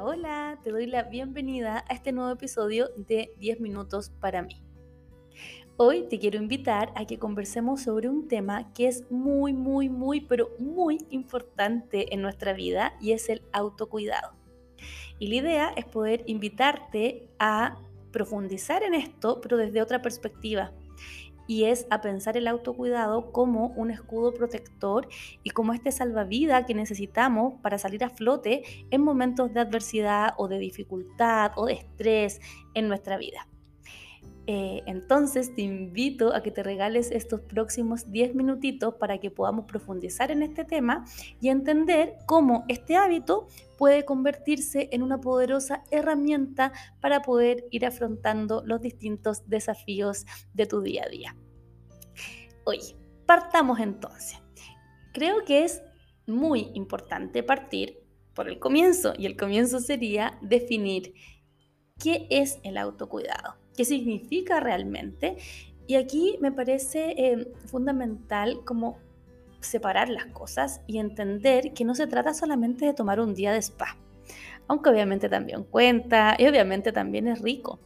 Hola, te doy la bienvenida a este nuevo episodio de 10 minutos para mí. Hoy te quiero invitar a que conversemos sobre un tema que es muy, muy, muy, pero muy importante en nuestra vida y es el autocuidado. Y la idea es poder invitarte a profundizar en esto, pero desde otra perspectiva y es a pensar el autocuidado como un escudo protector y como este salvavidas que necesitamos para salir a flote en momentos de adversidad o de dificultad o de estrés en nuestra vida. Eh, entonces te invito a que te regales estos próximos 10 minutitos para que podamos profundizar en este tema y entender cómo este hábito puede convertirse en una poderosa herramienta para poder ir afrontando los distintos desafíos de tu día a día. Oye, partamos entonces. Creo que es muy importante partir por el comienzo y el comienzo sería definir qué es el autocuidado qué significa realmente. Y aquí me parece eh, fundamental como separar las cosas y entender que no se trata solamente de tomar un día de spa, aunque obviamente también cuenta y obviamente también es rico,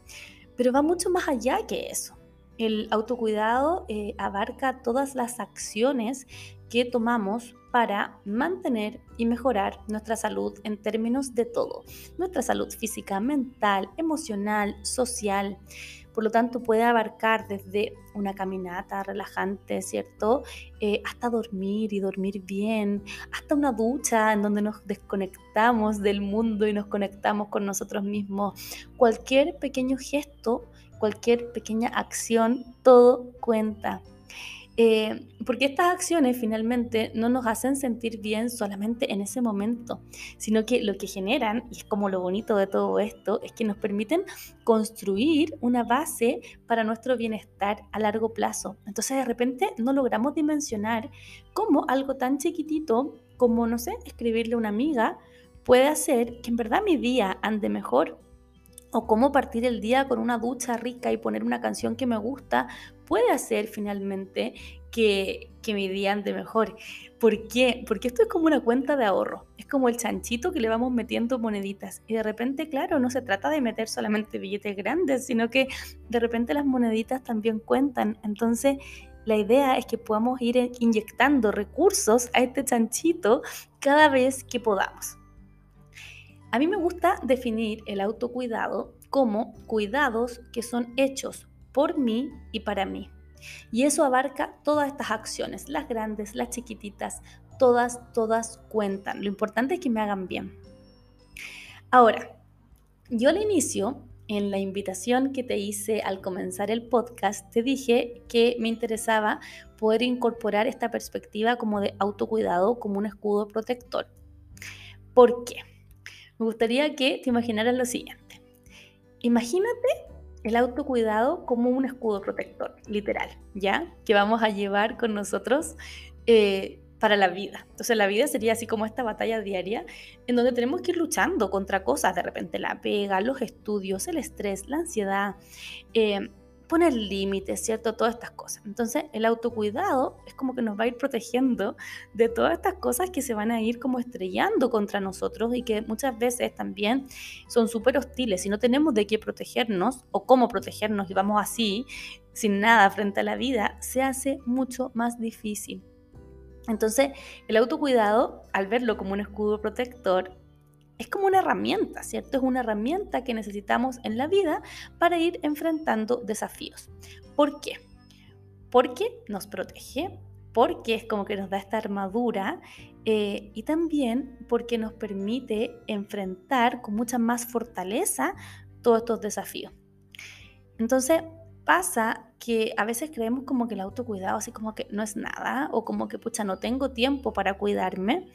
pero va mucho más allá que eso. El autocuidado eh, abarca todas las acciones que tomamos para mantener y mejorar nuestra salud en términos de todo, nuestra salud física, mental, emocional, social. Por lo tanto, puede abarcar desde una caminata relajante, ¿cierto? Eh, hasta dormir y dormir bien, hasta una ducha en donde nos desconectamos del mundo y nos conectamos con nosotros mismos. Cualquier pequeño gesto, cualquier pequeña acción, todo cuenta. Eh, porque estas acciones finalmente no nos hacen sentir bien solamente en ese momento, sino que lo que generan, y es como lo bonito de todo esto, es que nos permiten construir una base para nuestro bienestar a largo plazo. Entonces de repente no logramos dimensionar cómo algo tan chiquitito como, no sé, escribirle a una amiga puede hacer que en verdad mi día ande mejor o cómo partir el día con una ducha rica y poner una canción que me gusta puede hacer finalmente que, que mi día ande mejor. ¿Por qué? Porque esto es como una cuenta de ahorro, es como el chanchito que le vamos metiendo moneditas y de repente, claro, no se trata de meter solamente billetes grandes, sino que de repente las moneditas también cuentan. Entonces, la idea es que podamos ir inyectando recursos a este chanchito cada vez que podamos. A mí me gusta definir el autocuidado como cuidados que son hechos por mí y para mí. Y eso abarca todas estas acciones, las grandes, las chiquititas, todas, todas cuentan. Lo importante es que me hagan bien. Ahora, yo al inicio, en la invitación que te hice al comenzar el podcast, te dije que me interesaba poder incorporar esta perspectiva como de autocuidado, como un escudo protector. ¿Por qué? Me gustaría que te imaginaras lo siguiente. Imagínate el autocuidado como un escudo protector, literal, ¿ya? Que vamos a llevar con nosotros eh, para la vida. Entonces la vida sería así como esta batalla diaria en donde tenemos que ir luchando contra cosas, de repente la pega, los estudios, el estrés, la ansiedad, eh, poner límites, ¿cierto? Todas estas cosas. Entonces, el autocuidado es como que nos va a ir protegiendo de todas estas cosas que se van a ir como estrellando contra nosotros y que muchas veces también son súper hostiles. Si no tenemos de qué protegernos o cómo protegernos y vamos así, sin nada frente a la vida, se hace mucho más difícil. Entonces, el autocuidado, al verlo como un escudo protector, es como una herramienta, ¿cierto? Es una herramienta que necesitamos en la vida para ir enfrentando desafíos. ¿Por qué? Porque nos protege, porque es como que nos da esta armadura eh, y también porque nos permite enfrentar con mucha más fortaleza todos estos desafíos. Entonces, pasa que a veces creemos como que el autocuidado así como que no es nada o como que pucha no tengo tiempo para cuidarme,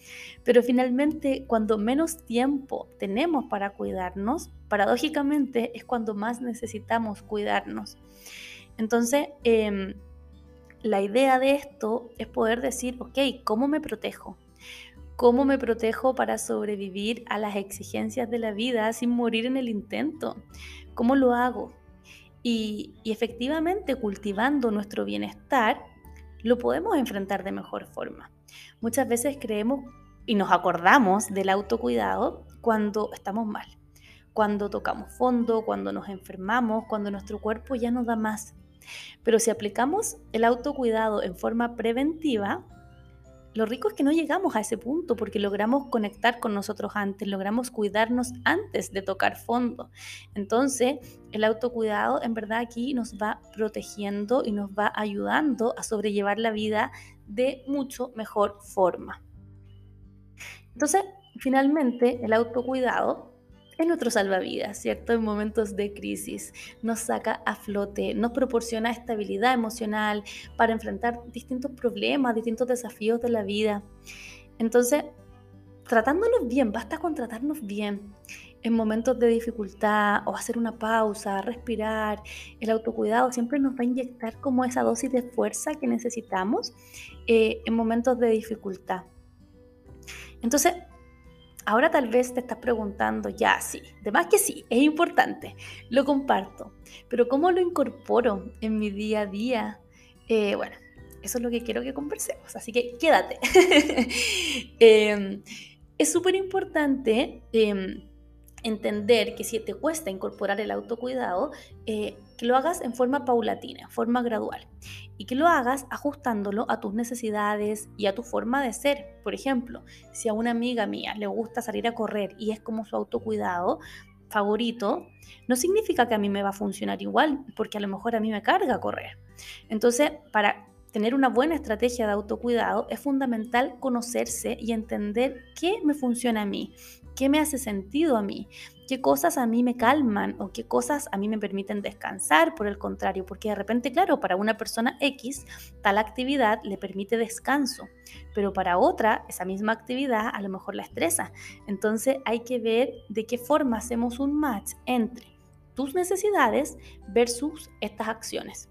pero finalmente cuando menos tiempo tenemos para cuidarnos, paradójicamente es cuando más necesitamos cuidarnos. Entonces, em, la idea de esto es poder decir, ok, ¿cómo me protejo? ¿Cómo me protejo para sobrevivir a las exigencias de la vida sin morir en el intento? ¿Cómo lo hago? Y, efectivamente cultivando nuestro bienestar, lo podemos enfrentar de mejor forma. Muchas veces creemos y nos acordamos del autocuidado cuando estamos mal, cuando tocamos fondo, cuando nos enfermamos, cuando nuestro cuerpo ya no da más. Pero si aplicamos el autocuidado en forma preventiva, lo rico es que no llegamos a ese punto porque logramos conectar con nosotros antes, logramos cuidarnos antes de tocar fondo. Entonces, el autocuidado en verdad aquí nos va protegiendo y nos va ayudando a sobrellevar la vida de mucho mejor forma. Entonces, finalmente, el autocuidado es nuestro salvavidas, ¿cierto? En momentos de crisis nos saca a flote, nos proporciona estabilidad emocional para enfrentar distintos problemas, distintos desafíos de la vida. Entonces, tratándonos bien, basta con tratarnos bien en momentos de dificultad o hacer una pausa, respirar. El autocuidado siempre nos va a inyectar como esa dosis de fuerza que necesitamos eh, en momentos de dificultad. Entonces, Ahora tal vez te estás preguntando, ya sí, de más que sí, es importante, lo comparto, pero ¿cómo lo incorporo en mi día a día? Eh, bueno, eso es lo que quiero que conversemos, así que quédate. Em, es súper importante em, entender que si te cuesta incorporar el autocuidado, eh, que lo hagas en forma paulatina, en forma gradual, y que lo hagas ajustándolo a tus necesidades y a tu forma de ser. Por ejemplo, si a una amiga mía le gusta salir a correr y es como su autocuidado favorito, no significa que a mí me va a funcionar igual, porque a lo mejor a mí me carga correr. Entonces, para tener una buena estrategia de autocuidado es fundamental conocerse y entender qué me funciona a mí, qué me hace sentido a mí, qué cosas a mí me calman o qué cosas a mí me permiten descansar, por el contrario, porque de repente, claro, para una persona X, tal actividad le permite descanso, pero para otra, esa misma actividad a lo mejor la estresa. Entonces hay que ver de qué forma hacemos un match entre tus necesidades versus estas acciones.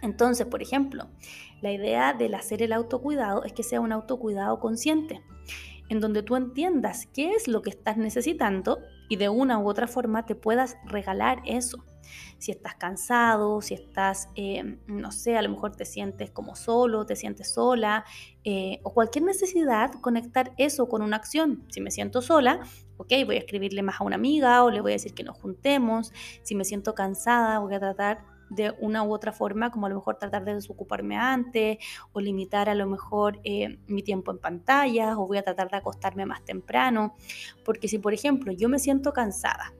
Entonces, por ejemplo, la idea del hacer el autocuidado es que sea un autocuidado consciente en donde tú entiendas qué es lo que estás necesitando y de una u otra forma te puedas regalar eso. Si estás cansado, si estás, eh, no sé, a lo mejor te sientes como solo, te sientes sola, eh, o cualquier necesidad, conectar eso con una acción. Si me siento sola, ok, voy a escribirle más a una amiga o le voy a decir que nos juntemos. Si me siento cansada, voy a tratar de una u otra forma, como a lo mejor tratar de desocuparme antes o limitar a lo mejor eh, mi tiempo en pantallas o voy a tratar de acostarme más temprano. Porque si, por ejemplo, yo me siento cansada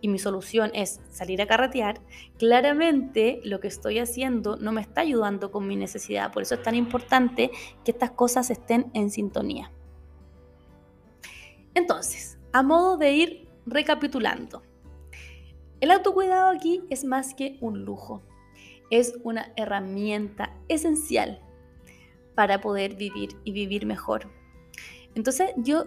y mi solución es salir a carretear, claramente lo que estoy haciendo no me está ayudando con mi necesidad. Por eso es tan importante que estas cosas estén en sintonía. Entonces, a modo de ir recapitulando, el autocuidado aquí es más que un lujo, es una herramienta esencial para poder vivir y vivir mejor. Entonces yo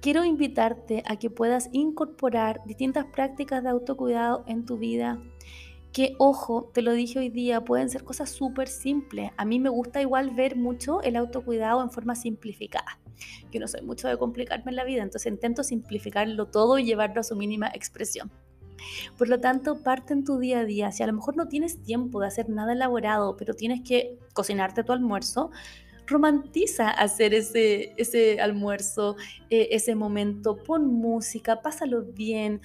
quiero invitarte a que puedas incorporar distintas prácticas de autocuidado en tu vida. Que, ojo, te lo dije hoy día, pueden ser cosas súper simples. A mí me gusta igual ver mucho el autocuidado en forma simplificada. Yo no soy mucho de complicarme la vida, entonces intento simplificarlo todo y llevarlo a su mínima expresión. Por lo tanto, parte en tu día a día. Si a lo mejor no tienes tiempo de hacer nada elaborado, pero tienes que cocinarte tu almuerzo, romantiza hacer ese, ese almuerzo, eh, ese momento, pon música, pásalo bien,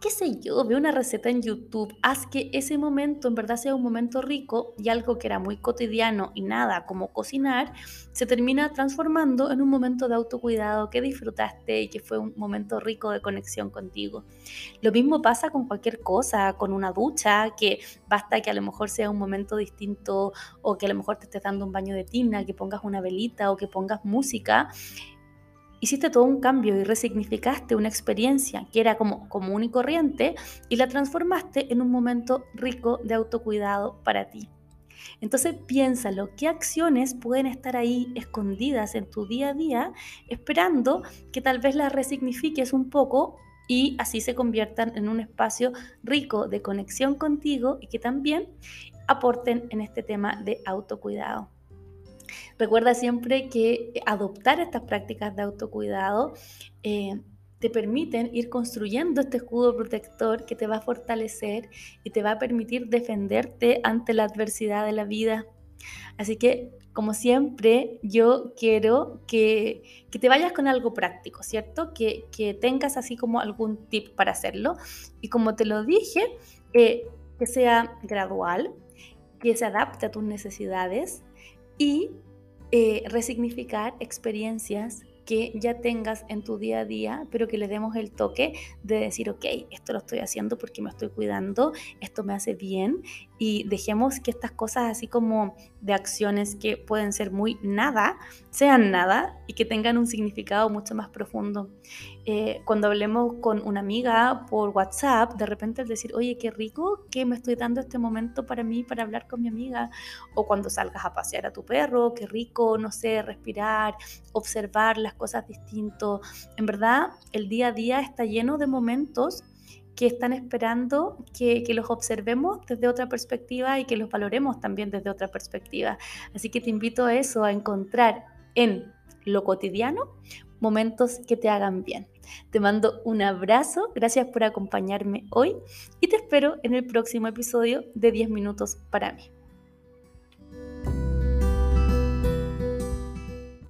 qué sé yo, ve una receta en YouTube, haz que ese momento en verdad sea un momento rico y algo que era muy cotidiano y nada como cocinar, se termina transformando en un momento de autocuidado que disfrutaste y que fue un momento rico de conexión contigo. Lo mismo pasa con cualquier cosa, con una ducha, que basta que a lo mejor sea un momento distinto o que a lo mejor te estés dando un baño de tina, que pongas una velita o que pongas música hiciste todo un cambio y resignificaste una experiencia que era como común y corriente y la transformaste en un momento rico de autocuidado para ti. Entonces piénsalo, ¿qué acciones pueden estar ahí escondidas en tu día a día esperando que tal vez las resignifiques un poco y así se conviertan en un espacio rico de conexión contigo y que también aporten en este tema de autocuidado? Recuerda siempre que adoptar estas prácticas de autocuidado eh, te permiten ir construyendo este escudo protector que te va a fortalecer y te va a permitir defenderte ante la adversidad de la vida. Así que como siempre, yo quiero que, te vayas con algo práctico, ¿cierto? Que, tengas así como algún tip para hacerlo. Y como te lo dije, eh, que sea gradual, que se adapte a tus necesidades y eh, resignificar experiencias que ya tengas en tu día a día, pero que le demos el toque de decir, ok, esto lo estoy haciendo porque me estoy cuidando, esto me hace bien y dejemos que estas cosas así como de acciones que pueden ser muy nada, sean nada y que tengan un significado mucho más profundo. Eh, cuando hablemos con una amiga por WhatsApp, de repente el decir, oye, qué rico que me estoy dando este momento para mí, para hablar con mi amiga, o cuando salgas a pasear a tu perro, qué rico, no sé, respirar, observar las cosas distinto. En verdad, el día a día está lleno de momentos que están esperando que, los observemos desde otra perspectiva y que los valoremos también desde otra perspectiva. Así que te invito a eso, a encontrar en lo cotidiano momentos que te hagan bien. Te mando un abrazo, gracias por acompañarme hoy y te espero en el próximo episodio de 10 minutos para mí.